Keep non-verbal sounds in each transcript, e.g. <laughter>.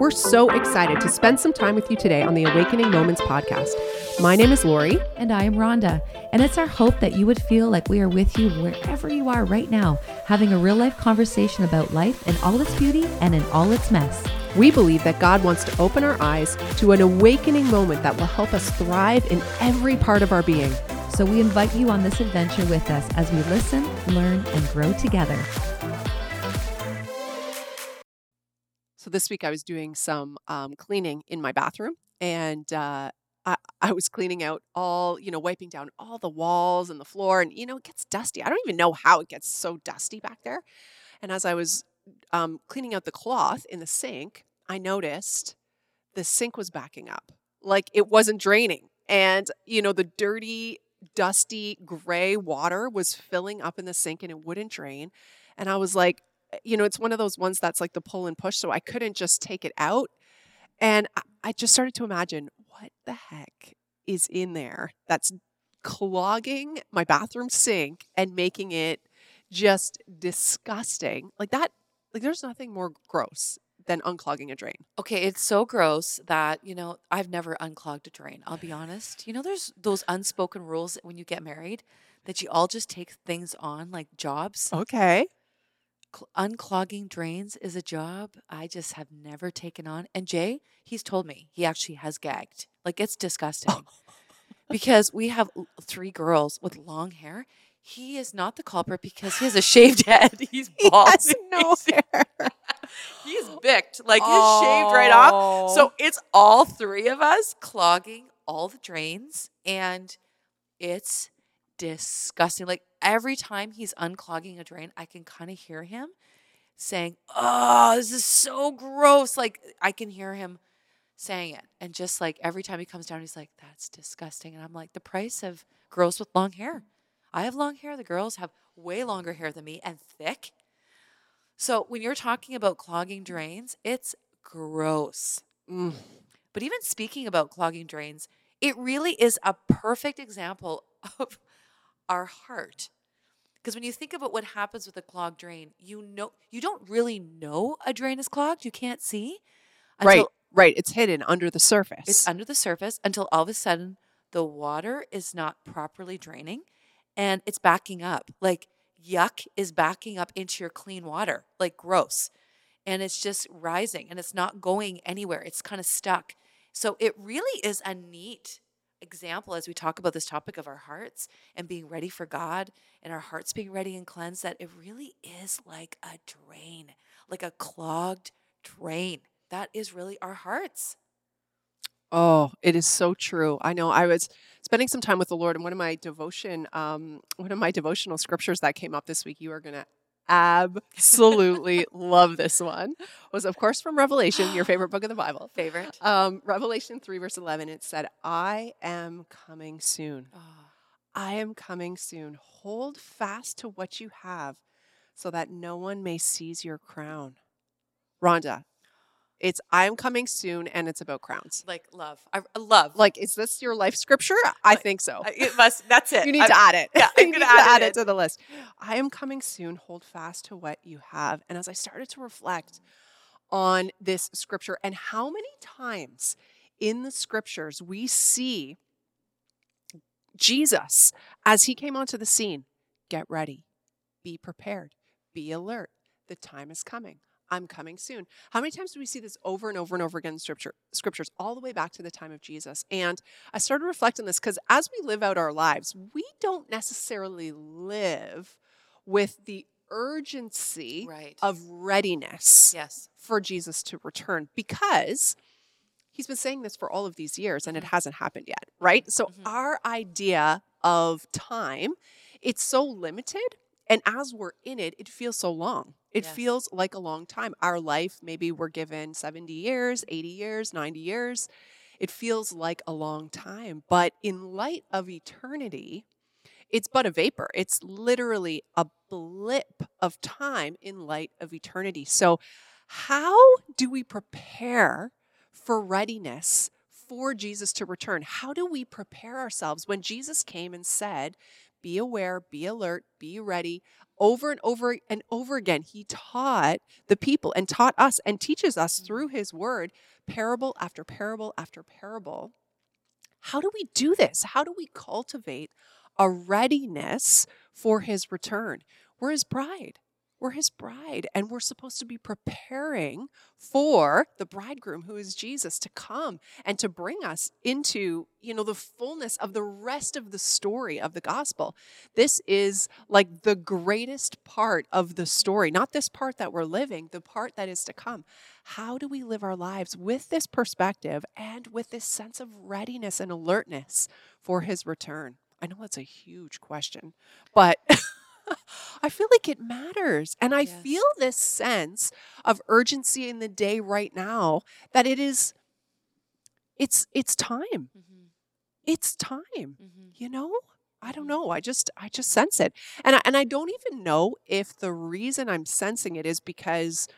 We're so excited to spend some time with you today on the Awakening Moments podcast. My name is Lori. And I am Rhonda. And it's our hope that you would feel like we are with you wherever you are right now, having a real life conversation about life in all its beauty and in all its mess. We believe that God wants to open our eyes to an awakening moment that will help us thrive in every part of our being. So we invite you on this adventure with us as we listen, learn, and grow together. This week I was doing some um, cleaning in my bathroom, and uh, I, <laughs> I was cleaning out all, you know, wiping down all the walls and the floor, and you know, it gets dusty. I don't even know how it gets so dusty back there. And as I was um, cleaning out the cloth in the sink, I noticed the sink was backing up, like it wasn't draining, and you know, the dirty, dusty gray water was filling up in the sink, and it wouldn't drain. And I was like, Eh, you know, it's one of those ones that's like the pull and push. So I couldn't just take it out. And I just started to imagine what the heck is in there that's clogging my bathroom sink and making it just disgusting. Like that, like there's nothing more gross than unclogging a drain. Okay, it's so gross that, you know, I've never unclogged a drain. I'll be honest. You know, there's those unspoken rules when you get married that you all just take things on like jobs. Okay. Cl- unclogging drains is a job I just have never taken on. And Jay, he's told me he actually has gagged. Like it's disgusting. <laughs> because we have three girls with long hair. He is not the culprit because he has a shaved <laughs> head. He's <laughs> He bald. has no hair. He's bicked, like he's shaved right off. Oh. So it's all three of us clogging all the drains, and it's disgusting. Like every time he's unclogging a drain, I can kind of hear him saying, Oh, this is so gross. Like I can hear him saying it. And just like every time he comes down, he's like, That's disgusting. And I'm like, The price of girls with long hair. I have long hair. The girls have way longer hair than me and thick. So when you're talking about clogging drains, it's gross. Mm. But even speaking about clogging drains, it really is a perfect example <laughs> of our heart. Because when you think about what happens with a clogged drain, you know you don't really know a drain is clogged. You can't see. Right, right. It's hidden under the surface. It's under the surface until all of a sudden the water is not properly draining and it's backing up. Like yuck is backing up into your clean water, like gross. And it's just rising and it's not going anywhere. It's kind of stuck. So it really is a neat example as we talk about this topic of our hearts and being ready for God and our hearts being ready and cleansed that it really is like a drain, like a clogged drain. That is really our hearts. Oh, it is so true. I know I was spending some time with the Lord and one of my devotion, um, one of my devotional scriptures that came up this week, you are gonna absolutely love this one, was of course from Revelation, your favorite book of the Bible. Favorite? Um, Revelation 3, verse 11, it said, I am coming soon. Oh, I am coming soon. Hold fast to what you have so that no one may seize your crown. Rhonda, it's I am coming soon and it's about crowns. like love. I love. Like, is this your life scripture? I think so. It must. That's it. You need I'm- to add it. yeah, <laughs> you I'm need gonna to add add it it to the list. I am coming soon. Hold fast to what you have. And as I started to reflect on this scripture and how many times in the scriptures we see Jesus as he came onto the scene, get ready, be prepared, be alert. The time is coming. I'm coming soon. How many times do we see this over and over and over again in scripture, scriptures, all the way back to the time of Jesus? And I started to reflect on this because as we live out our lives, we don't necessarily live with the urgency Right. of readiness yes. for Jesus to return because he's been saying this for all of these years and it hasn't happened yet, right? So Mhm. our idea of time, it's so limited and as we're in it, it feels so long. It Yes. feels like a long time. Our life, maybe we're given 70 years, 80 years, 90 years. It feels like a long time, but in light of eternity, it's but a vapor. It's literally a blip of time in light of eternity. So, how do we prepare for readiness for Jesus to return? How do we prepare ourselves when Jesus came and said, be aware, be alert, be ready. Over and over and over again, he taught the people and taught us and teaches us mm-hmm. through his word, parable after parable after parable. How do we do this? How do we cultivate a readiness for his return? We're his bride. We're his bride, and we're supposed to be preparing for the bridegroom who is Jesus to come and to bring us into, you know, the fullness of the rest of the story of the gospel. This is like the greatest part of the story, not this part that we're living, the part that is to come. How do we live our lives with this perspective and with this sense of readiness and alertness for his return? I know that's a huge question, but <laughs> I feel like it matters. And I Yes. feel this sense of urgency in the day right now that it is it's it's time. Mm-hmm. It's time. Mm-hmm. You know? I don't Mhm. know. I just I just sense it. And I, and I don't even know if the reason I'm sensing it is because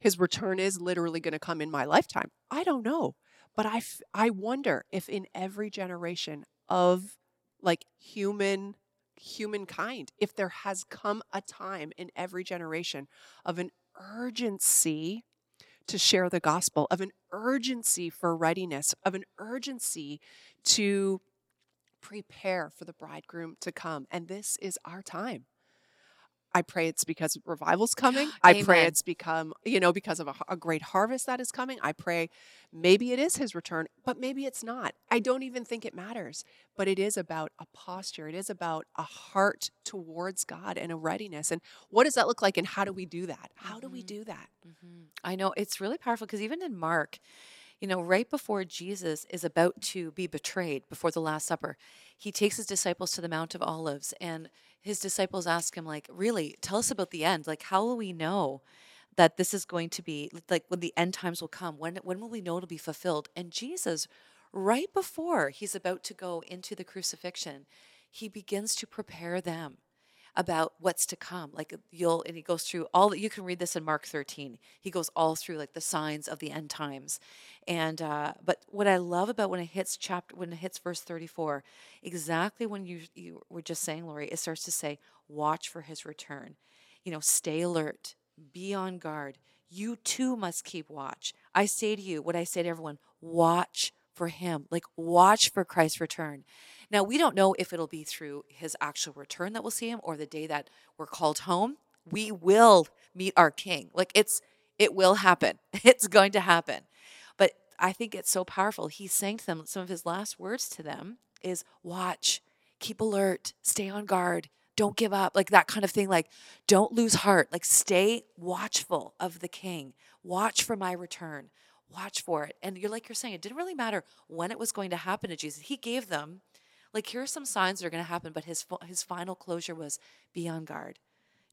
his return is literally going to come in my lifetime. I don't know. But I f- I wonder if in every generation of like human humankind if there has come a time in every generation of an urgency to share the gospel of an urgency for readiness of an urgency to prepare for the bridegroom to come. And this is our time I pray it's because revival's coming. <gasps> I pray it's become, you know, because of a, a great harvest that is coming. I pray maybe it is his return, but maybe it's not. I don't even think it matters. But it is about a posture, it is about a heart towards God and a readiness. And what does that look like? And how do we do that? How do we Mhm. do that? Mm-hmm. I know it's really powerful because even in Mark, you know, right before Jesus is about to be betrayed before the Last Supper, he takes his disciples to the Mount of Olives, and his disciples ask him, like, really, tell us about the end. Like, how will we know that this is going to be like when the end times will come? When when will we know it'll be fulfilled? And Jesus, right before he's about to go into the crucifixion, he begins to prepare them about what's to come. Like you'll, and he goes through all. That you can read this in Mark 13. He goes all through like the signs of the end times, and uh, but what I love about when it hits chapter, when it hits verse 34, exactly when you you were just saying, Lori, it starts to say, "Watch for his return." You know, stay alert, be on guard. You too must keep watch. I say to you, what I say to everyone, watch for him. Like watch for Christ's return. Now, we don't know if it'll be through his actual return that we'll see him or the day that we're called home. We will meet our king. Like it's it will happen. <laughs> It's going to happen. But I think it's so powerful. He's saying to them some of his last words to them is watch, keep alert, stay on guard, don't give up, like that kind of thing. Like, don't lose heart. Like, stay watchful of the king. Watch for my return. Watch for it. And you're like you're saying, it didn't really matter when it was going to happen to Jesus. He gave them, like, here are some signs that are going to happen, but his his final closure was be on guard.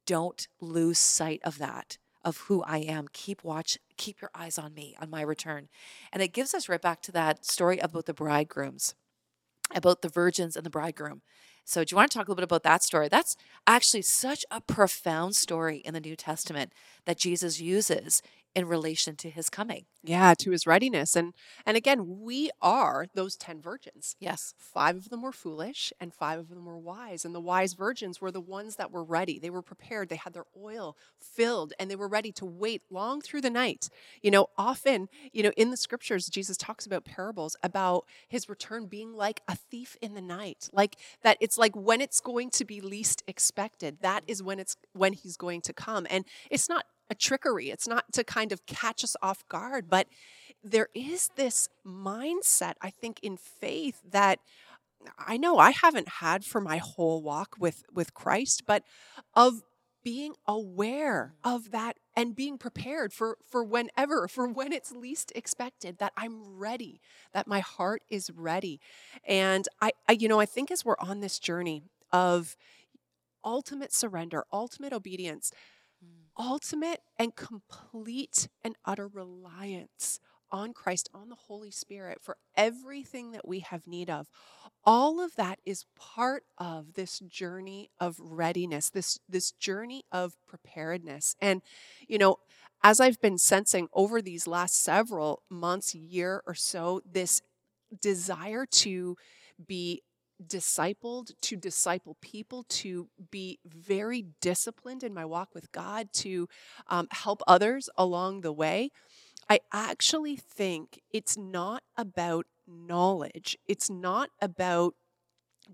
Don't lose sight of that, of who I am. Keep watch, keep your eyes on me, on my return. And it gives us right back to that story about the bridegrooms, about the virgins and the bridegroom. So, do you want to talk a little bit about that story? That's actually such a profound story in the New Testament that Jesus uses in relation to his coming. Yeah, to his readiness. And and again, we are those 10 virgins. Yes. Five of them were foolish and five of them were wise. And the wise virgins were the ones that were ready. They were prepared. They had their oil filled and they were ready to wait long through the night. You know, often, you know, in the scriptures, Jesus talks about parables about his return being like a thief in the night. Like that it's like when it's going to be least expected, that is when it's when he's going to come. And it's not a trickery. It's not to kind of catch us off guard, but there is this mindset, I think, in faith that I know I haven't had for my whole walk with with Christ, but of being aware of that and being prepared for for whenever <laughs> for when it's least expected that I'm ready that my heart is ready and I, I you know I think as we're on this journey of ultimate surrender ultimate obedience ultimate and complete and utter reliance on Christ, on the Holy Spirit for everything that we have need of. All of that is part of this journey of readiness, this this journey of preparedness. And you know, as I've been sensing over these last several months, year or so, this desire to be discipled to disciple people, to be very disciplined in my walk with God, to um, help others along the way. I actually think it's not about knowledge. It's not about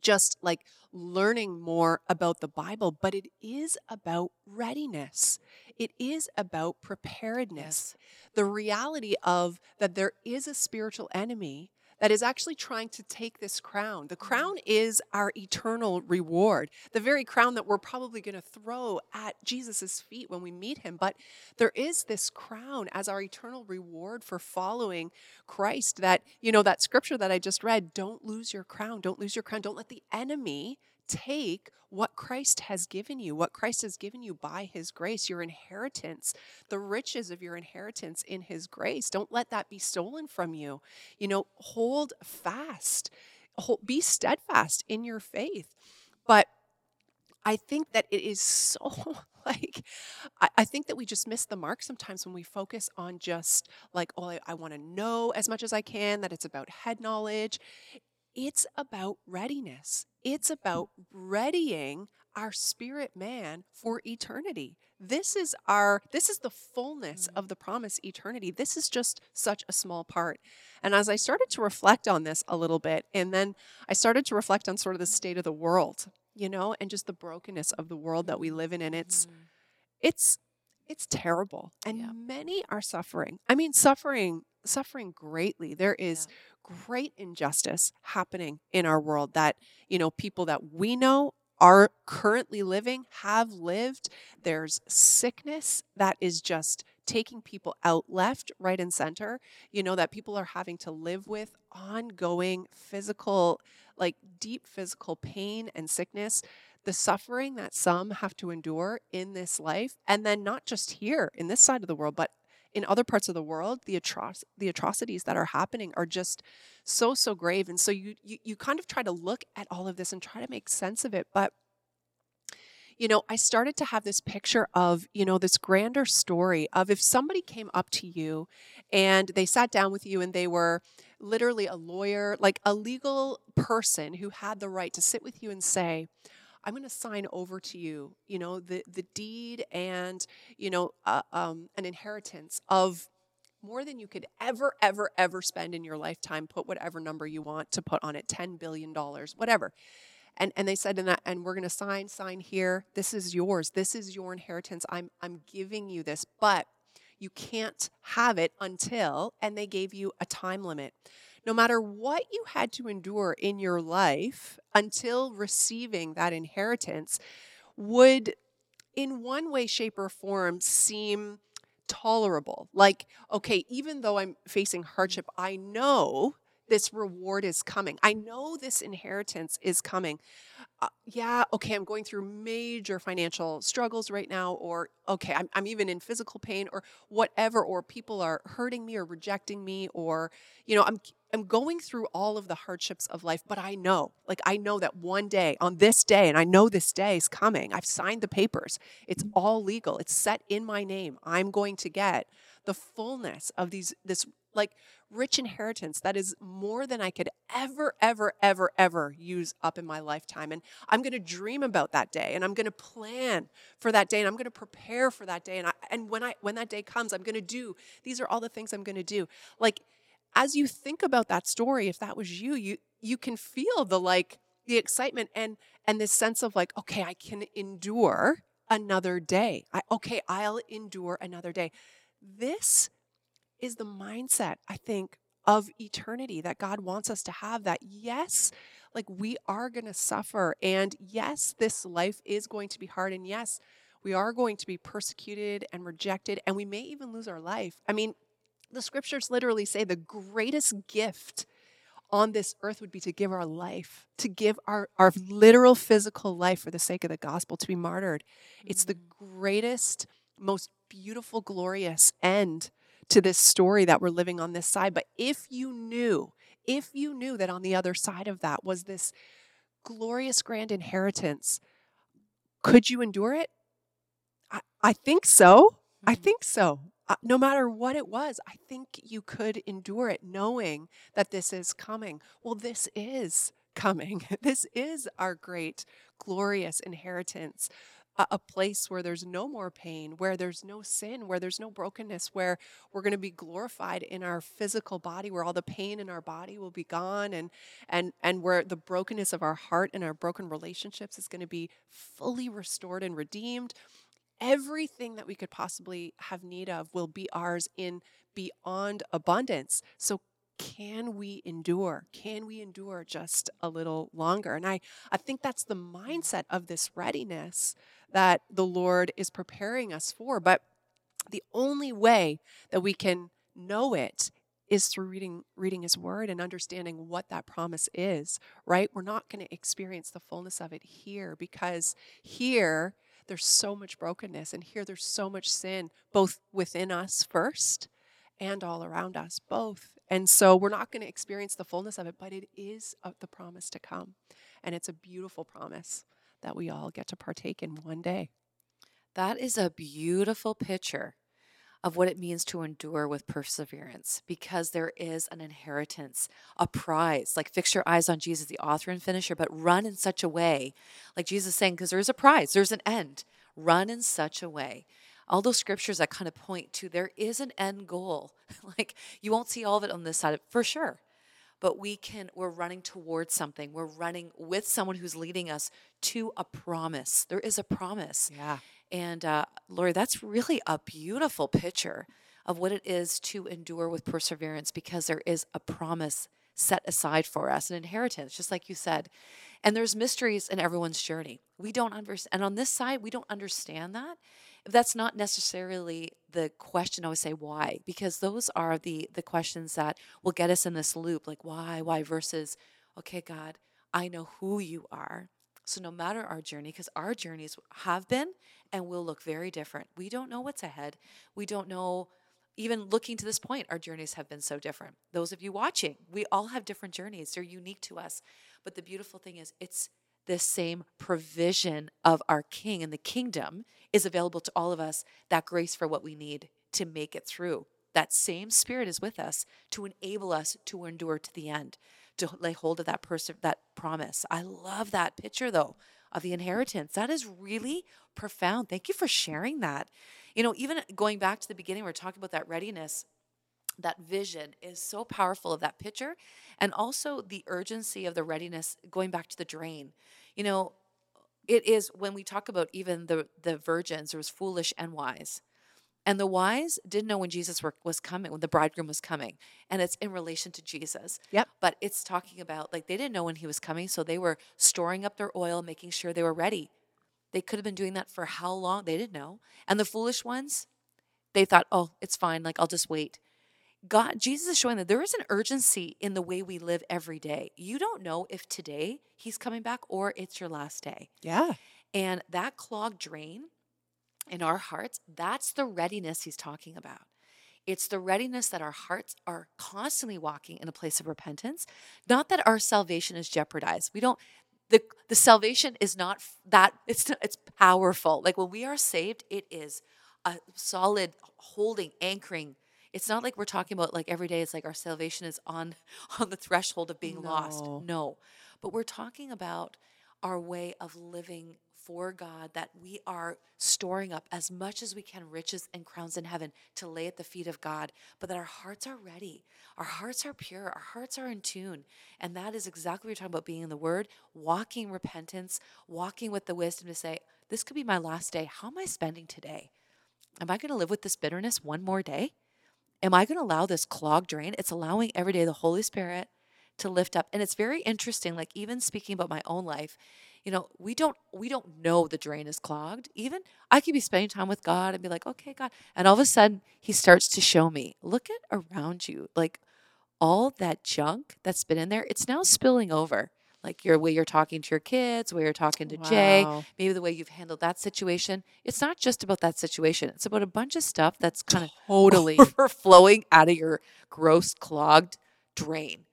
just like learning more about the Bible, but it is about readiness. It is about preparedness. The reality of that there is a spiritual enemy that is actually trying to take this crown. The mm-hmm. crown is our eternal reward, the very crown that we're probably going to throw at Jesus' feet when we meet him. But there is this crown as our eternal reward for following Christ. That, you know, that scripture that I just read don't lose your crown, don't lose your crown, don't let the enemy take what Christ has given you, what Christ has given you by his grace, your inheritance, the riches of your inheritance in his grace. Don't let that be stolen from you. You know, hold fast, hold, be steadfast in your faith. But I think that it is so <laughs> like, I, I, think that we just miss the mark sometimes when we focus on just like, oh, I, I want to know as much as I can, that it's about head knowledge. It's about readiness. It's about readying our spirit man for eternity. This is our this is the fullness of the promise eternity. This is just such a small part. And as I started to reflect on this a little bit and then I started to reflect on sort of the state of the world, you know, and just the brokenness of the world that we live in and it's mm. it's it's terrible and yeah. many are suffering. I mean suffering suffering greatly. There is yeah great injustice happening in our world that, you know, people that we know are currently living, have lived. There's sickness that is just taking people out left, right, and center. You know, that people are having to live with ongoing physical, like deep physical pain and sickness. The suffering that some have to endure in this life, and then not just here in this side of the world, but in other parts of the world, the atroc- the atrocities that are happening are just so so grave. And so you, you you kind of try to look at all of this and try to make sense of it, but you know, I started to have this picture of, you know, this grander story of if somebody came up to you and they sat down with you and they were literally a lawyer, like a legal person who had the right to sit with you and say, I'm going to sign over to you, you know, the the deed and you know uh, um, an inheritance of more than you could ever, ever, ever spend in your lifetime. Put whatever number you want to put on it, ten billion dollars, whatever. And and they said in that, and we're going to sign, sign here. This is yours. This is your inheritance. I'm I'm giving you this, but you can't have it until. And they gave you a time limit no matter what you had to endure in your life until receiving that inheritance, would in one way, shape, or form seem tolerable. Like, okay, even though I'm facing hardship, I know this reward is coming. I know this inheritance is coming. Uh, yeah, okay, I'm going through major financial struggles right now, or okay, I'm, I'm even in physical pain, or whatever, or people are hurting me or rejecting me, or, you know, I'm am going through all of the hardships of life, but I know, like, I know that one day, on this day, and I know this day is coming, I've signed the papers. It's mm-hmm. all legal, it's set in my name. I'm going to get the fullness of these, this like rich inheritance that is more than I could ever, ever, ever, ever use up in my lifetime. And I'm going to dream about that day and I'm going to plan for that day and I'm going to prepare for that day. And, I, and when, I, when that day comes, I'm going to do, these are all the things I'm going to do. Like, as you think about that story, if that was you, you you can feel the like the excitement and and this sense of like, okay, I can endure another day. I okay, I'll endure another day. This is the mindset, I think, of eternity that God wants us to have that yes, like we are going to suffer and yes, this life is going to be hard and yes, we are going to be persecuted and rejected and we may even lose our life. I mean, the scriptures literally say the greatest gift on this earth would be to give our life, to give our, our literal physical life for the sake of the gospel, to be martyred. It's the mm. greatest, most beautiful, glorious end to this story that we're living on this side. But if you knew, if you knew that on the other side of that was this glorious grand inheritance, could you endure it? I, I think so. I mm. think so uh, no matter what it was, I think you could endure it knowing that this is coming. Well, this is coming. <laughs> This is our great, glorious inheritance. A, a place where there's no more pain, where there's no sin, where there's no brokenness, where we're going to be glorified in our physical body, where all the pain in our body will be gone, and and and where the brokenness of our heart and our broken relationships is going to be fully restored and redeemed. Everything that we could possibly have need of will be ours in beyond abundance. So can we endure? Can we endure just a little longer? And I, I think that's the mindset of this readiness that the Lord is preparing us for. But the only way that we can know it is through reading reading his word and understanding what that promise is right we're not going to experience the fullness of it here because here there's so much brokenness and here there's so much sin both within us first and all around us, both. And so we're not going to experience the fullness of it, but it is the promise to come. And it's a beautiful promise that we all get to partake in one day. That is a beautiful picture of what it means to endure with perseverance because there is an inheritance, a prize. Like, fix your eyes on Jesus, the author and finisher, but run in such a way, like Jesus saying, because there's a prize, there's an end. Run in such a way all those scriptures that kind of point to there is an end goal. <laughs> like you won't see all of it on this side for sure. But we can, we're running towards something. We're running with someone who's leading us to a promise. There is a promise. Yeah. And uh, Lori, that's really a beautiful picture of what it is to endure with perseverance because there is a promise set aside for us, an inheritance, just like you said. And there's mysteries in everyone's journey. We don't understand. And on this side, we don't understand that that's not necessarily the question i would say why because those are the the questions that will get us in this loop like why why versus okay god i know who you are so no matter our journey because our journeys have been and will look very different. We don't know what's ahead. We don't know even looking to this point our journeys have been so different. Those of you watching we all have different journeys. They're unique to us. But the beautiful thing is it's this same provision of our king and the kingdom is available to all of us that grace for what we need to make it through. That same spirit is with us to enable us to endure to the end to lay hold of that person that promise. I love that picture though of the inheritance. That is really profound. Thank you for sharing that. You know even going back to the beginning we're talking about that readiness that vision is so powerful of that picture and also the urgency of the readiness going back to the drain. You know it is when we talk about even the the virgins there was foolish and wise and the wise didn't know when jesus were, was coming when the bridegroom was coming and it's in relation to jesus yep but it's talking about like they didn't know when he was coming so they were storing up their oil making sure they were ready they could have been doing that for how long they didn't know and the foolish ones they thought oh it's fine like i'll just wait God, Jesus is showing that there is an urgency in the way we live every day. You don't know if today he's coming back or it's your last day. Yeah. And that clogged drain in our hearts, that's the readiness he's talking about. It's the readiness that our hearts are constantly walking in a place of repentance, not that our salvation is jeopardized. We don't the the salvation is not that it's it's powerful. Like when we are saved, it is a solid holding anchoring it's not like we're talking about like every day it's like our salvation is on <laughs> on the threshold of being No. lost no but we're talking about our way of living for God that we are storing up as much as we can riches and crowns in heaven to lay at the feet of God, but that our hearts are ready. Our hearts are pure. Our hearts are in tune. And that is exactly what you're talking about being in the Word, walking repentance, walking with the wisdom to say, This could be my last day. How am I spending today? Am I going to live with this bitterness one more day? Am I going to allow this clogged drain? It's allowing every day the Holy Spirit to lift up. And it's very interesting, like even speaking about my own life, you know, we don't we don't know the drain is clogged. Even I could be spending time with God and be like, okay, God. And all of a sudden he starts to show me, look at around you. Like all that junk that's been in there, it's now spilling over. Like your way you're talking to your kids, way you're talking to Jay, maybe the way you've handled that situation. It's not just about that situation. It's about a bunch of stuff that's kind of Totally. <laughs> overflowing out of your gross clogged drain.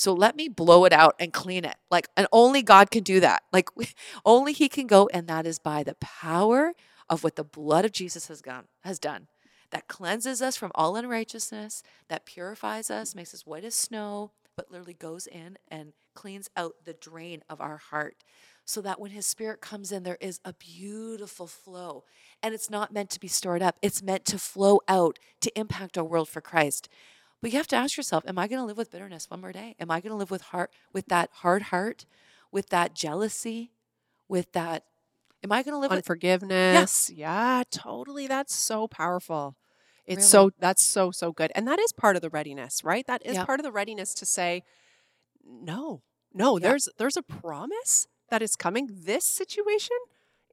So let me blow it out and clean it. Like, and only God can do that. Like, <laughs> only He can go, and that is by the power of what the blood of Jesus has gone has done. That cleanses us from all unrighteousness, that purifies us, makes us white as snow, but literally goes in and cleans out the drain of our heart so that when his spirit comes in, there is a beautiful flow. And it's not meant to be stored up, it's meant to flow out to impact our world for Christ. But you have to ask yourself, am I going to live with bitterness one more day? Am I going to live with heart with that hard heart, with that jealousy, with that am I going to live with Unforgiveness. Yeah. totally. That's so powerful. It's Really. so that's so so good. And that is part of the readiness, right? That is Yeah. part of the readiness to say no. No, Yeah. there's there's a promise that is coming. This situation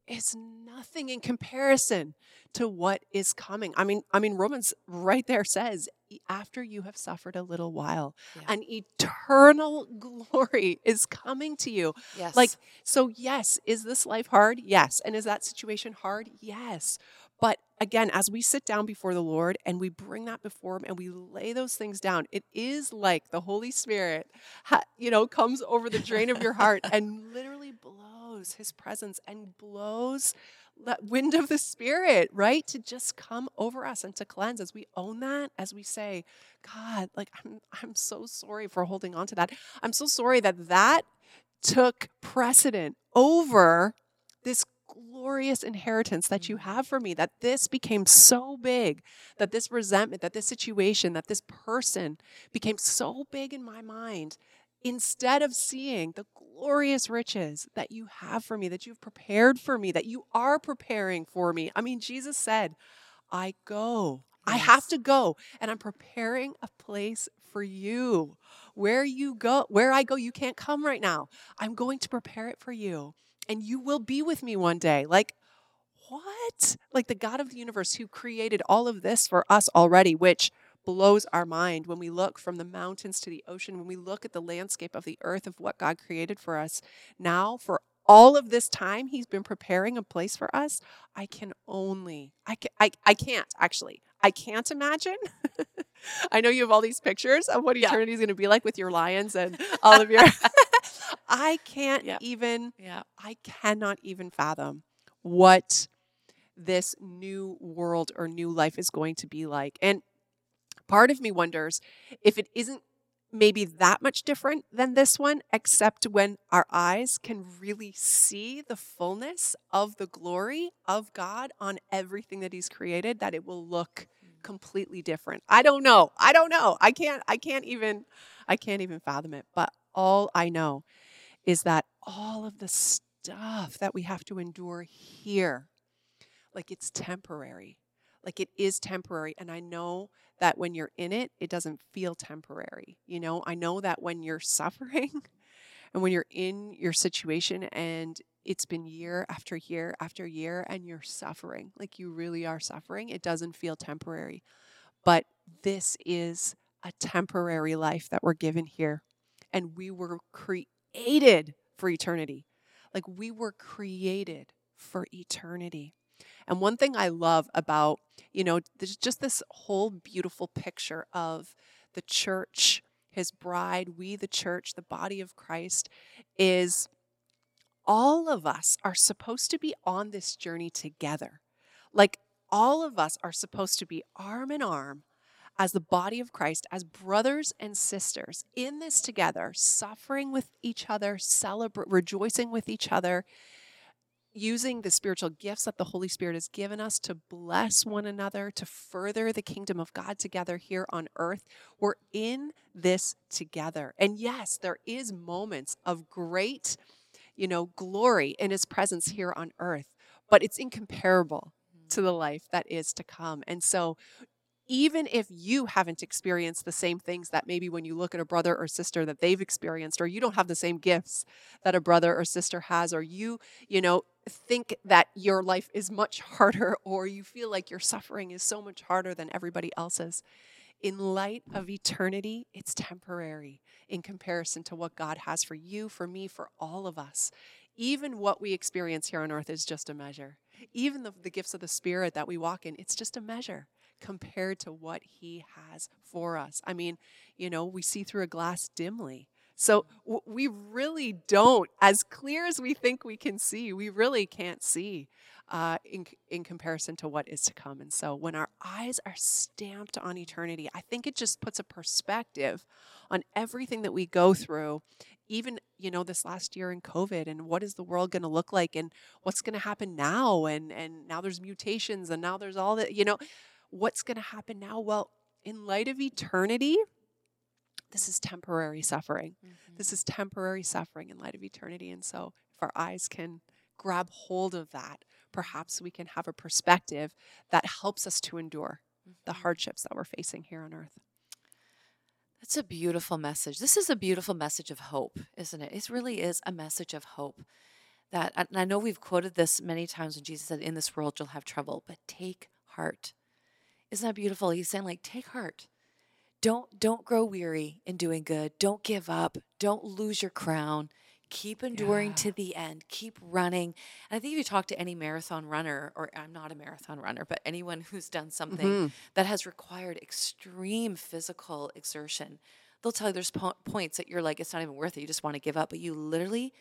is nothing in comparison to what is coming. I mean, I mean Romans right there says "E- after you have suffered a little while, Yeah. an eternal <laughs> glory is coming to you. yes. Like, so yes, is this life hard? Yes. And is that situation hard? Yes. But again, as we sit down before the Lord and we bring that before Him and we lay those things down, it is like the Holy Spirit, you know, comes over the drain of your heart and literally His presence and blows that wind of the Spirit, right? To just come over us and to cleanse as we own that, as we say, God, like, I'm, I'm so sorry for holding on to that. I'm so sorry that that took precedent over this glorious inheritance that you mm. have for me, that this became so big, that this resentment, that this situation, that this person became so big in my mind, instead of seeing the glorious riches that you have for me, that you've prepared for me, that you are preparing for me. I mean, Jesus said, I go. I have to go and I'm preparing a place for you. Where you go, where I go, you can't come right now. I'm going to prepare it for you and you will be with me one day. Like, what? Like the God of the universe who created all of this for us already, which blows our mind when we look from the mountains to the ocean, when we look at the landscape of the earth of what God created for us. Now, for all of this time, He's been preparing a place for us. I can only, I, can, I, I can't actually, I can't imagine. <laughs> I know you have all these pictures of what Yeah. eternity is going to be like with your lions and <laughs> all of your. <laughs> I can't Yeah. even yeah. I cannot even fathom what this new world or new life is going to be like. And part of me wonders if it isn't maybe that much different than this one, except when our eyes can really see the fullness of the glory of God on everything that He's created, that it will look mm. completely different. I don't know. I don't know. I can't I can't even I can't even fathom it. But all I know is that all of the stuff that we have to endure here, like it's temporary. Like it is temporary. And I know that when you're in it, it doesn't feel temporary. You know, I know that when you're <laughs> suffering and when you're in your situation and it's been year after year after year and you're suffering, like you really are suffering, it doesn't feel temporary. But this is a temporary life that we're given here. And we were created for eternity. Like we were created for eternity. And one thing I love about, you know, there's just this whole beautiful picture of the church, his bride, we, the church, the body of Christ, is all of us are supposed to be on this journey together. Like all of us are supposed to be arm in arm as the body of Christ, as brothers and sisters in this together, suffering with each other, celebrate, rejoicing with each other, using the spiritual gifts that the Holy Spirit has given us to bless one another, to further the kingdom of God together here on earth. We're in this together. And yes, there is moments of great, you know, glory in his presence here on earth, but it's incomparable mm-hmm. to the life that is to come. And so even if you haven't experienced the same things that maybe when you look at a brother or sister that they've experienced or you don't have the same gifts that a brother or sister has or you you know think that your life is much <laughs> harder or you feel like your suffering is so much harder than everybody else's in light of eternity it's temporary in comparison to what God has for you for me for all of us. Even what we experience here on earth is just a measure. Even the, the gifts of the spirit that we walk in it's just a measure compared to what he has for us. I mean, you know, we see through a glass dimly So w- we really don't, as clear as we think we can see, we really can't see uh, in, in comparison to what is to come. And so when our eyes are stamped on eternity, I think it just puts a perspective on everything that we go through even you know this last year in covid and what is the world going to look like and what's going to happen now and and now there's mutations and now there's all that you know what's going to happen now well in light of eternity this is temporary suffering Mm-hmm. this is temporary suffering in light of eternity and so if our eyes can grab hold of that perhaps we can have a perspective that helps us to endure the Mhm. hardships that we're facing here on earth That's a beautiful message. This is a beautiful message of hope, isn't it? It really is a message of hope. That and I know we've quoted this many times when Jesus said, "In this world you'll have trouble, but take heart." Isn't that beautiful? He's saying, like, take heart. Don't don't grow weary in doing good. Don't give up. Don't lose your crown. Keep enduring Yeah. to the end. Keep running. And I think if you talk to any marathon runner, or I'm not a marathon runner, but anyone who's done something Mhm. that has required extreme physical exertion, they'll tell you there's po- points that you're like, it's not even worth it. You just want to give up, but you literally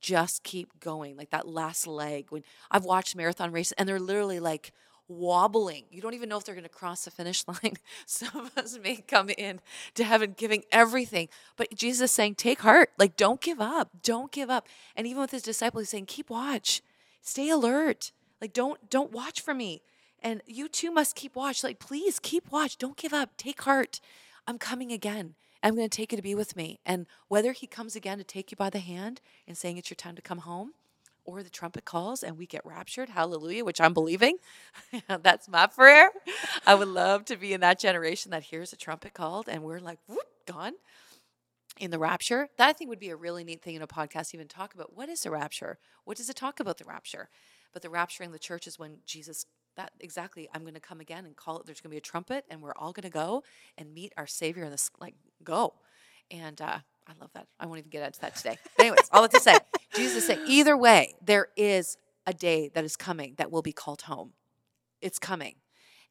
just keep going. Like that last leg. When I've watched marathon races and they're literally like wobbling. You don't even know if they're going to cross the finish <laughs> line. Some of us may come in to heaven giving everything, but Jesus is saying, take heart. Like, don't give up. Don't give up. And even with his disciples, he's saying, keep watch, stay alert. Like, don't don't watch for me. And you too must keep watch. Like, please keep watch. Don't give up. Take heart. I'm coming again. I'm going to take you to be with me. And whether he comes again to take you by the hand and saying it's your time to come home, or the trumpet calls and we get raptured, hallelujah, which I'm believing. <laughs> That's my prayer. I would love to be in that generation that hears a trumpet called and we're like, whoop, gone in the rapture. That I think would be a really neat thing in a podcast, even talk about what is the rapture? What does it talk about the rapture? But the rapture in the church is when Jesus that exactly i'm going to come again and call it there's going to be a trumpet and we're all going to go and meet our savior in this like go and uh, i love that i won't even get into that today anyways all that to say jesus said either way there is a day that is coming that will be called home. It's coming.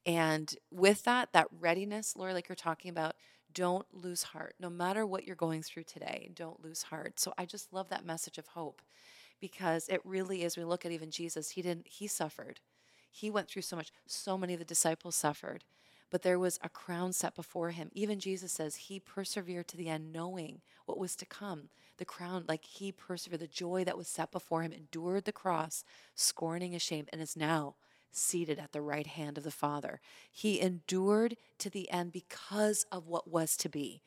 And with that that readiness lori like you're talking about don't lose heart. No matter what you're going through today don't lose heart. So i just love that message of hope because it really is we look at even jesus he didn't he suffered. He went through so much. So many of the disciples suffered, but there was a crown set before him. Even Jesus says he persevered to the end, knowing what was to come. The crown, like he persevered, the joy that was set before him, endured the cross, scorning his shame, and is now seated at the right hand of the Father. He endured to the end because of what was to be.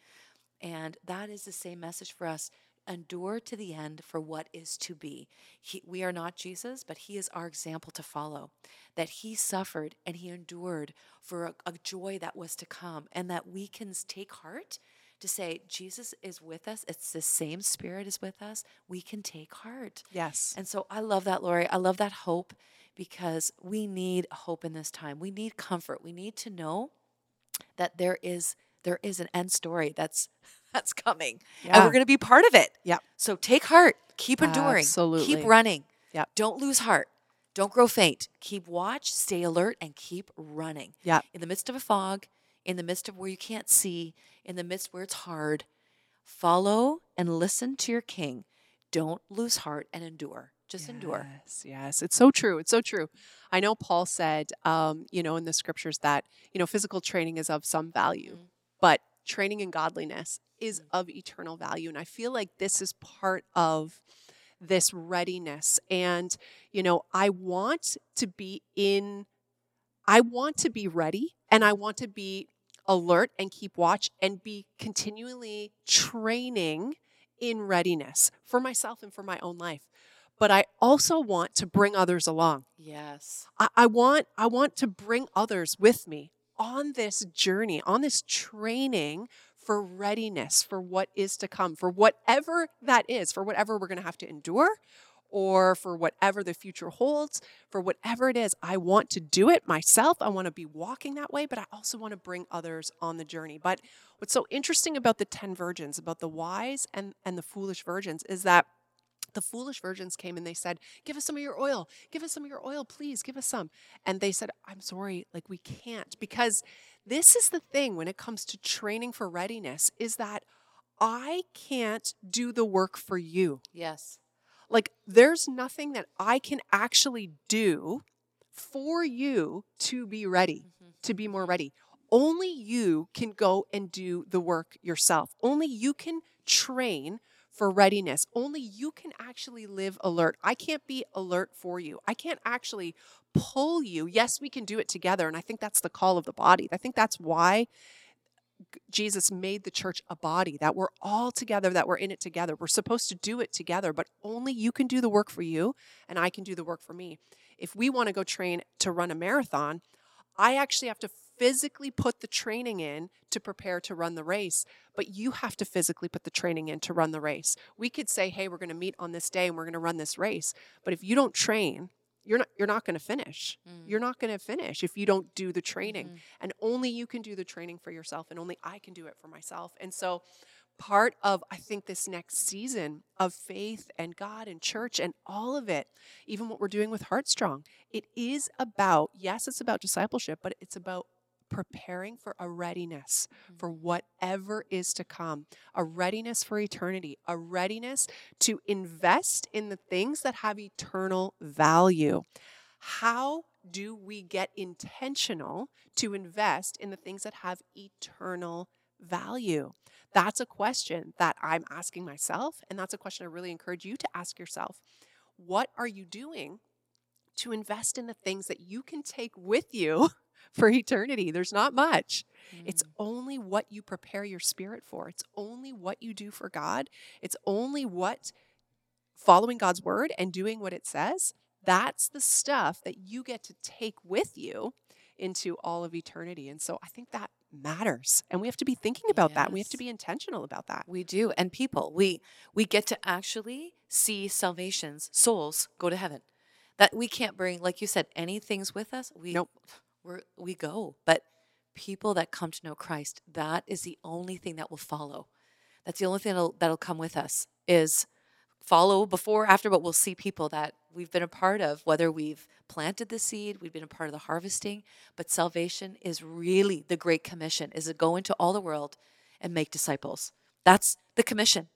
And that is the same message for us endure to the end for what is to be. He, we are not Jesus, but He is our example to follow. That He suffered and He endured for a, a joy that was to come, and that we can take heart to say, Jesus is with us. It's the same Spirit is with us. We can take heart. yes And so I love that, Lori. I love that hope because we need hope in this time. We need comfort. We need to know that there is there is an end story that's <laughs> that's coming. And we're going to be part of it. Yep. So take heart. Keep enduring. Absolutely. Keep running. Yep. Don't lose heart. Don't grow faint. Keep watch, stay alert, and keep running. yeah In the midst of a fog, in the midst of where you can't see, in the midst where it's hard, follow and listen to your king. Don't lose heart and endure. Just endure. Yes, yes. It's so true. It's so true. I know Paul said, um, you know, in the scriptures that, you know, physical training is of some value, Mm. But training in godliness is mm. of eternal value. And I feel like this is part of this readiness. And, you know, I want to be in, I want to be ready and I want to be alert and keep watch and be continually training in readiness for myself and for my own life but I also want to bring others along. Yes. I, I want I want to bring others with me on this journey, on this training for readiness for what is to come, for whatever that is, for whatever we're going to have to endure, or for whatever the future holds, for whatever it is. I want to do it myself. I want to be walking that way, but I also want to bring others on the journey. But what's so interesting about the 10 virgins, about the wise and, and the foolish virgins, is that the foolish virgins came and they said, Give us some of your oil. Give us some of your oil, please. Give us some. And they said, I'm sorry, like we can't. Because this is the thing when it comes to training for readiness is that I can't do the work for you. Yes. Like, there's nothing that I can actually do for you to be ready, Mhm. to be more ready. Only you can go and do the work yourself. Only you can train for readiness. Only you can actually live alert. I can't be alert for you. I can't actually pull you. Yes, we can do it together. And I think that's the call of the body. I think that's why Jesus made the church a body, that we're all together, that we're in it together. We're supposed to do it together, but only you can do the work for you and I can do the work for me. If we want to go train to run a marathon, I actually have to physically put the training in to prepare to run the race, but you have to physically put the training in to run the race. We could say, "Hey, we're going to meet on this day and we're going to run this race." But if you don't train, you're not you're not going to finish. Mm. You're not going to finish if you don't do the training. Mhm. And only you can do the training for yourself and only I can do it for myself. And so part of I think this next season of faith and God and church and all of it, even what we're doing with Heartstrong, it is about yes, it's about discipleship, but it's about preparing for a readiness mm. for whatever is to come, a readiness for eternity, a readiness to invest in the things that have eternal value. How do we get intentional to invest in the things that have eternal value? That's a question that I'm asking myself, and that's a question I really encourage you to ask yourself. What are you doing to invest in the things that you can take with you for eternity? There's not much. It's Mm. only what you prepare your spirit for. It's only what you do for God. It's only what following God's word and doing what it says. That's the stuff that you get to take with you into all of eternity. And so I think that matters. And we have to be thinking about that. We have to be intentional about that. We do. And people, we we get to actually see salvations, souls go to heaven. That we can't bring, like you said, any things with us. We Nope. We're, we go. But people that come to know Christ, that is the only thing that will follow. That's the only thing that'll, that'll come with us is follow before, after, but we'll see people that we've been a part of, whether we've planted the seed, we've been a part of the harvesting. But salvation is really the Great Commission, is to go into all the world and make disciples. That's the commission.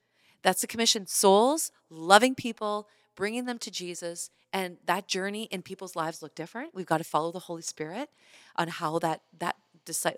That's the commission. Souls, loving people, bringing them to Jesus. And that journey in people's lives look different. We've got to follow the Holy Spirit on how that that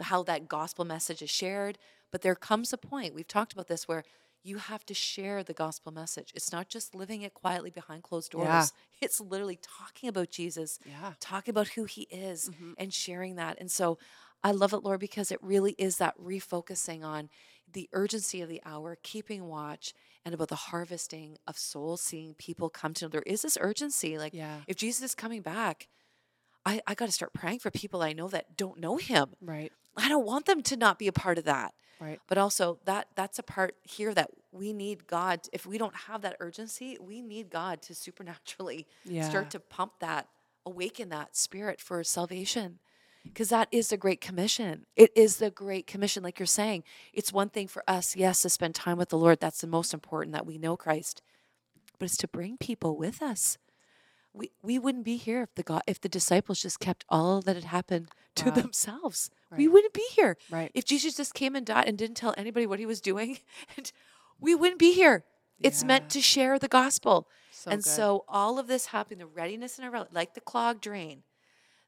how that gospel message is shared. But there comes a point, we've talked about this, where you have to share the gospel message. It's not just living it quietly behind closed doors. Yeah. <laughs> It's literally talking about Jesus, Yeah. talking about who he is Mhm. and sharing that. And so I love it, Lord, because it really is that refocusing on the urgency of the hour, keeping watch, and about the harvesting of souls, seeing people come to know. There is this urgency. Like, Yeah. if Jesus is coming back, I, I got to start praying for people I know that don't know him. Right. I don't want them to not be a part of that. Right. But also that that's a part here that we need God. If we don't have that urgency, we need God to <laughs> supernaturally Yeah. start to pump that, awaken that spirit for salvation. Because that is the Great Commission. It is the Great Commission, like you're saying. It's one thing for us, yes, to spend time with the Lord. That's the most important that we know Christ. But it's to bring people with us. We we wouldn't be here if the God, if the disciples just kept all that had happened to Wow. themselves. We wouldn't be here. Right. If Jesus just came and died and didn't tell anybody what he was doing, <laughs> and we wouldn't be here. It's meant to share the gospel. So and good. so all of this happening, the readiness in our like the clogged drain,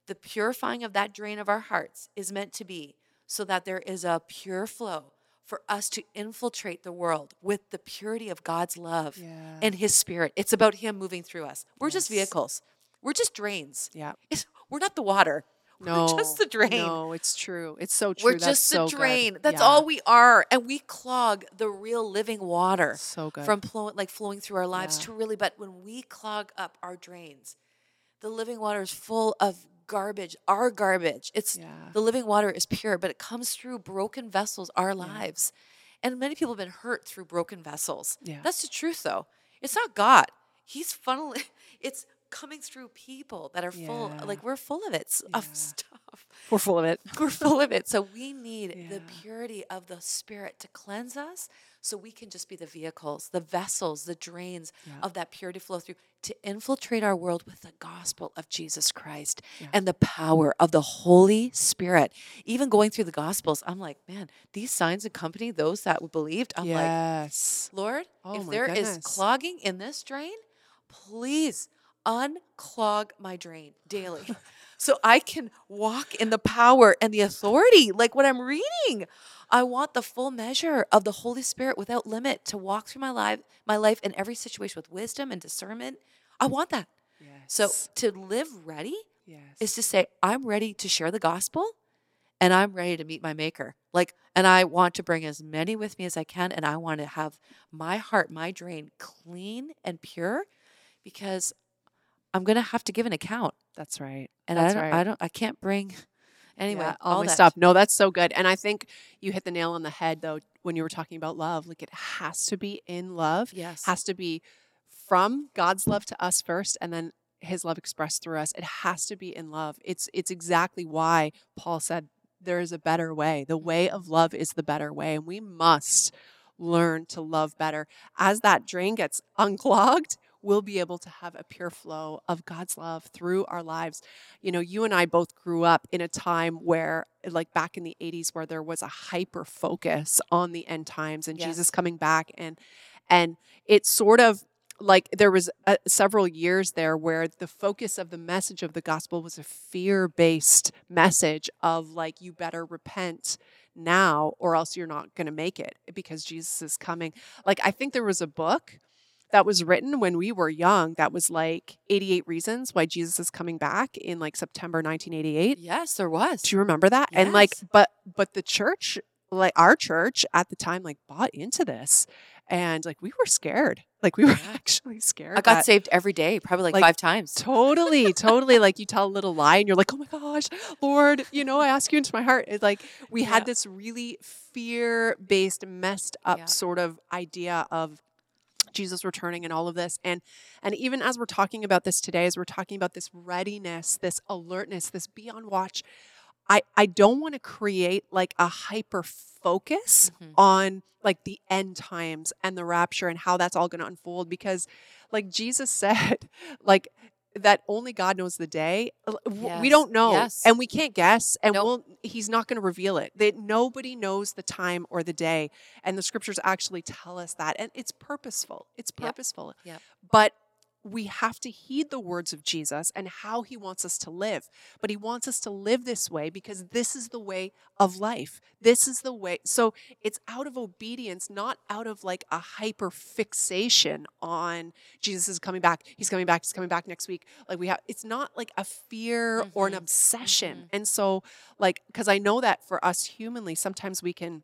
the purifying of that drain of our hearts is meant to be so that there is a pure flow for us to infiltrate the world with the purity of God's love Yeah. and his spirit. It's about him moving through us. We're just vehicles. We're just drains. yeah. It's, we're not the water. No. We're just the drain. No, it's true. It's so true. We're That's just so a good. drain. That's Yeah. all we are. And we clog the real living water So good. from flowing like flowing through our lives Yeah. to really but when we clog up our drains, the living water is full of garbage, our garbage. It's Yeah. the living water is pure, but it comes through broken vessels, our lives. And many people have been hurt through broken vessels. Yeah. That's the truth though. It's not God. He's funneling <laughs> it's coming through people that are full like we're full of it of stuff We're full of it. <laughs> we're full of it so we need the purity of the spirit to cleanse us so we can just be the vehicles the vessels the drains Yeah. of that purity flow through to infiltrate our world with the gospel of jesus christ Yeah. and the power of the holy spirit even going through the gospels i'm like man these signs accompany those that believed i'm like. Lord, Oh if there is goodness. clogging in this drain, please unclog my drain daily <laughs> so I can walk in the power and the authority like what I'm reading. I want the full measure of the Holy Spirit without limit to walk through my life, my life in every situation with wisdom and discernment. I want that. yes. So to live ready yes. is to say I'm ready to share the gospel and I'm ready to meet my maker. Like and I want to bring as many with me as I can and I want to have my heart, my drain clean and pure because I'm going to have to give an account. That's right. And That's I don't right. I don't I can't bring anyway, Yeah, all, my that stuff. No, that's so good. And I think you hit the nail on the head though when you were talking about love. Like it has to be in love. Yes. Has to be from God's love to us first and then his love expressed through us. It has to be in love. It's it's exactly why Paul said there is a better way. The way of love is the better way and we must learn to love better. As that drain gets unclogged, we'll be able to have a pure flow of God's love through our lives. You know, you and I both grew up in a time where, like back in the 80s, where there was a hyper focus on the end times and Yes. Jesus coming back. And, and it sort of, like there was uh, several years there where the focus of the message of the gospel was a fear-based message of like you better repent now or else you're not going to make it because Jesus is coming. Like I think there was a book that was written when we were young that was like 88 reasons why Jesus is coming back in like September 1988. Yes, there was. Do you remember that? And like but but the church like our church at the time like bought into this and like we were scared. Like we were <laughs> actually scared. I got that- saved every day, probably like, Like, 5 times. Totally, <laughs> totally. Like you tell a little lie and you're like, oh my gosh, Lord, you know, I ask you into my heart. It's like we Yeah. had this really fear based, messed up Yeah. sort of idea of Jesus returning and all of this. And and even as we're talking about this today, as we're talking about this readiness, this alertness, this be on watch, I, I don't want to create like a hyper focus Mhm. on like the end times and the rapture and how that's all going to unfold because like Jesus <laughs> said like that only God knows the day w- we don't know yes. and we can't guess and Nope. we'll he's not going to reveal it that nobody knows the time or the day and the scriptures actually tell us that and it's purposeful it's Yep. purposeful Yep. but we have to heed the words of Jesus and how he wants us to live. But he wants us to live this way because this is the way of life. This is the way. So it's out of obedience, not out of like a hyper fixation on Jesus is coming back. He's coming back. He's coming back next week. Like we have, it's not like a fear or an Mhm, obsession. mhm. And so, like, because I know that for us humanly, sometimes we can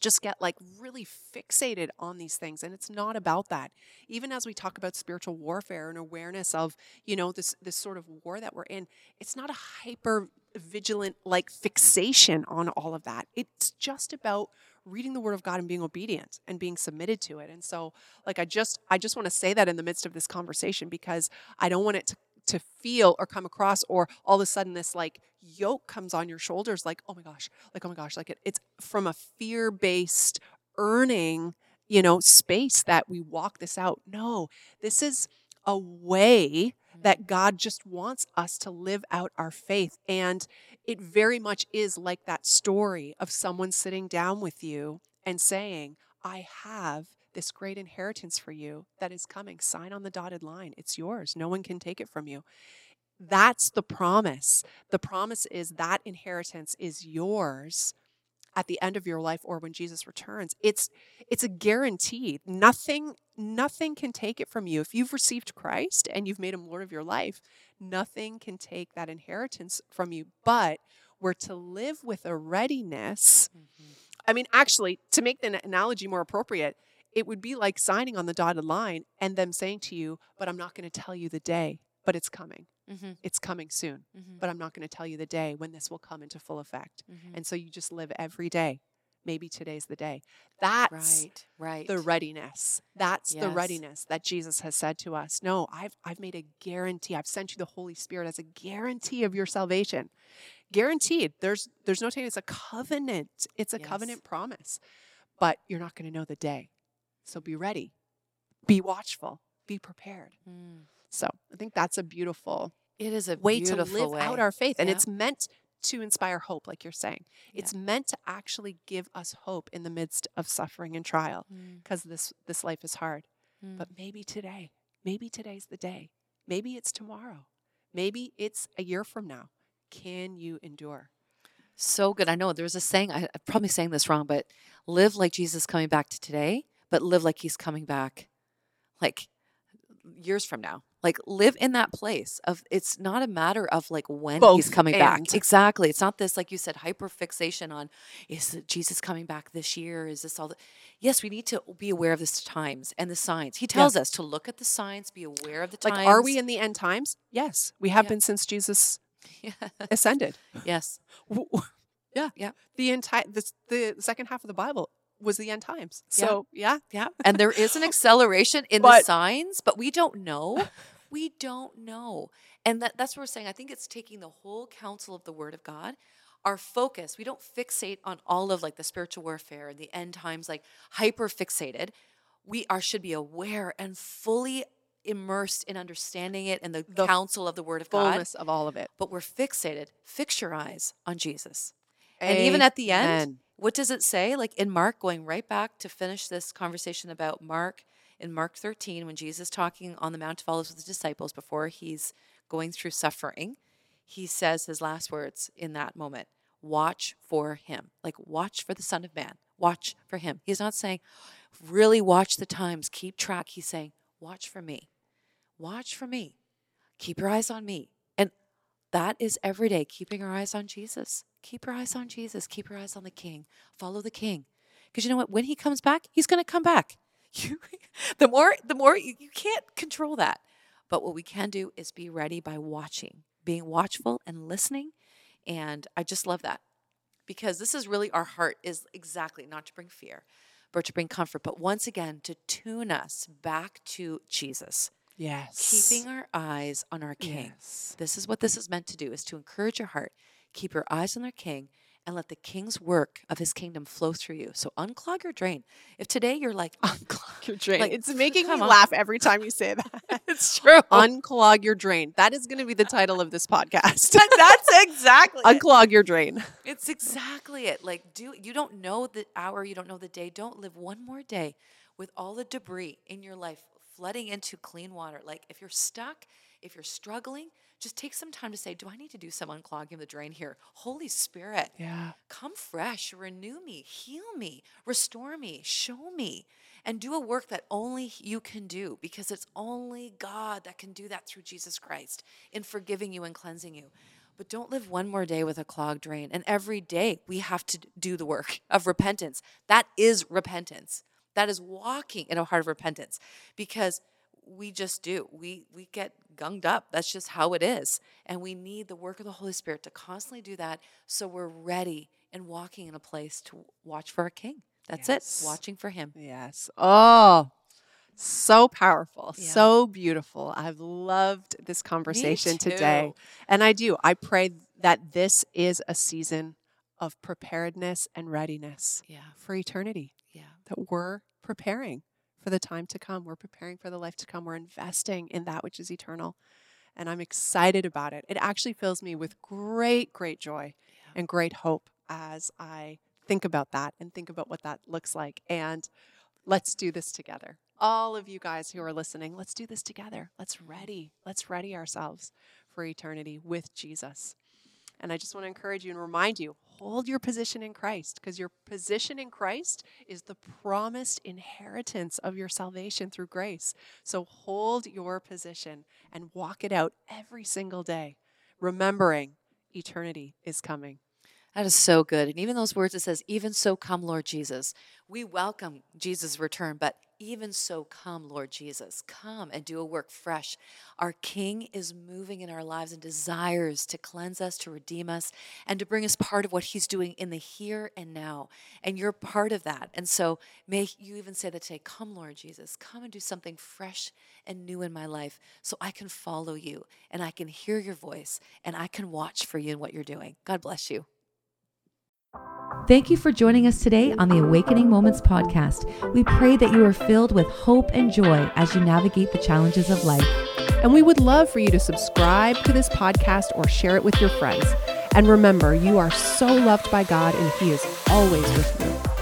just get like really fixated on these things and it's not about that. Even as we talk about spiritual warfare and awareness of you know this this sort of war that we're in it's not a hyper vigilant like fixation on all of that. It's just about reading the word of god and being obedient and being submitted to it. And so like i just i just want to say that in the midst of this conversation because i don't want it to to feel or come across or all of a sudden this like yoke comes on your shoulders like oh my gosh like oh my gosh like it, it's from a fear based earning you know space that we walk this out. No this is a way mm. that god just wants us to live out our faith and it very much is like that story of someone sitting down with you and saying i have this great inheritance for you that is coming sign on the dotted line it's yours no one can take it from you. That's the promise. The promise is that inheritance is yours at the end of your life or when Jesus returns. It's it's a guarantee. Nothing nothing can take it from you. If you've received Christ and you've made him lord of your life nothing can take that inheritance from you. But we're to live with a readiness Mhm. I mean actually to make the analogy more appropriate it would be like signing on the dotted line and them saying to you but I'm not going to tell you the day but it's coming Mhm. it's coming soon Mhm. but I'm not going to tell you the day when this will come into full effect Mhm. and so you just live every day, maybe today's the day. That's Right. Right. the readiness. That's the readiness that Jesus has said to us. No, I've I've made a guarantee. I've sent you the Holy Spirit as a guarantee of your salvation. Guaranteed. There's there's no saying it's a covenant. It's a Yes. covenant promise. But you're not going to know the day. So be ready. Be watchful. Be prepared. Mm. So I think that's a beautiful It is a way to live way. out our faith. And Yeah. it's meant to inspire hope, like you're saying. Yeah. It's meant to actually give us hope in the midst of suffering and trial Mm, because this this life is hard. mm. But maybe today, maybe today's the day. Maybe it's tomorrow. Maybe it's a year from now. Can you endure? So good. I know there's a saying, I, I'm probably saying this wrong, but live like Jesus coming back to today, but live like he's coming back like years from now. Like live in that place of it's not a matter of like when he's Both coming back. Exactly. It's not this, like you said, hyper fixation on is Jesus coming back this year? Is this all the yes, we need to be aware of the times and the signs. He tells us to look at the signs, be aware of the times. Like, are we in the end times? Yes, we have Yeah. been since Jesus Yeah. <laughs> ascended. yes. <laughs> Yeah, Yeah. The entire the, the second half of the Bible was the end times. So yeah, Yeah. <laughs> And there is an <laughs> acceleration in the signs, but we don't know. <laughs> We don't know. And that, that's what we're saying. I think it's taking the whole counsel of the word of God. Our focus, we don't fixate on all of like the spiritual warfare and the end times, like hyper fixated. We are should be aware and fully immersed in understanding it and the, The counsel of the word of God. fullness of all of it. But we're fixated. Fix your eyes on Jesus. And even at the end. What does it say? Like in Mark, going right back to finish this conversation about Mark, in Mark 13, when Jesus talking on the Mount of Olives with the disciples before he's going through suffering, he says his last words in that moment watch for him. Like, watch for the Son of Man. Watch for him. He's not saying, really watch the times, keep track. He's saying, watch for me. Watch for me. Keep your eyes on me. And that is every day, keeping our eyes on Jesus. Keep your eyes on Jesus. Keep your eyes on the King. Follow the King. Because you know what? When he comes back, he's going to come back. <laughs> You, the more, the more you, you can't control that. But what we can do is be ready by watching, being watchful and listening. And I just love that because this is really our heart is exactly not to bring fear, but to bring comfort. But once again, to tune us back to Jesus, Yes. keeping our eyes on our King. Yes. This is what this is meant to do is to encourage your heart, keep your eyes on their king and let the king's work of his kingdom flow through you. So unclog your drain. If today you're like <laughs> Unclog your drain. Like, it's making me on. laugh every time you say that. <laughs> it's true. Unclog your drain. That is going to be the title of this podcast. <laughs> That's exactly it. Unclog your drain. It's exactly it. Like do you don't know the hour, you don't know the day. Don't live one more day with all the debris in your life flooding into clean water. Like if you're stuck, if you're struggling, just take some time to say, "Do I need to do some unclogging the drain here?" Holy Spirit, Yeah. come fresh, renew me, heal me, restore me, show me, and do a work that only you can do because it's only God that can do that through Jesus Christ in forgiving you and cleansing you. But don't live one more day with a clogged drain. And every day we have to do the work of repentance. That is repentance. That is walking in a heart of repentance because we just do. We we get gunged up. That's just how it is. And we need the work of the Holy Spirit to constantly do that so we're ready and walking in a place to watch for our king. That's Yes. it. Watching for him. Yes. Oh, so powerful, Yeah. so beautiful. I've loved this conversation today. And I do. I pray that this is a season of preparedness and readiness Yeah. for eternity, Yeah. that we're preparing for the time to come. We're preparing for the life to come. We're investing in that which is eternal. And I'm excited about it. It actually fills me with great, great joy Yeah. and great hope as I think about that and think about what that looks like. And let's do this together. All of you guys who are listening, let's do this together. Let's ready. Let's ready ourselves for eternity with Jesus. And I just want to encourage you and remind you hold your position in Christ because your position in Christ is the promised inheritance of your salvation through grace. So hold your position and walk it out every single day, remembering eternity is coming. That is so good. And even those words it says, even so come, Lord Jesus. We welcome Jesus' return, but even so come, Lord Jesus. Come and do a work fresh. Our King is moving in our lives and desires to cleanse us, to redeem us, and to bring us part of what He's doing in the here and now. And you're part of that. And so may you even say that today, Come, Lord Jesus, come and do something fresh and new in my life so I can follow you and I can hear your voice and I can watch for you and what you're doing. God bless you. Thank you for joining us today on the Awakening Moments podcast. We pray that you are filled with hope and joy as you navigate the challenges of life. And we would love for you to subscribe to this podcast or share it with your friends. And remember, you are so loved by God and He is always with you.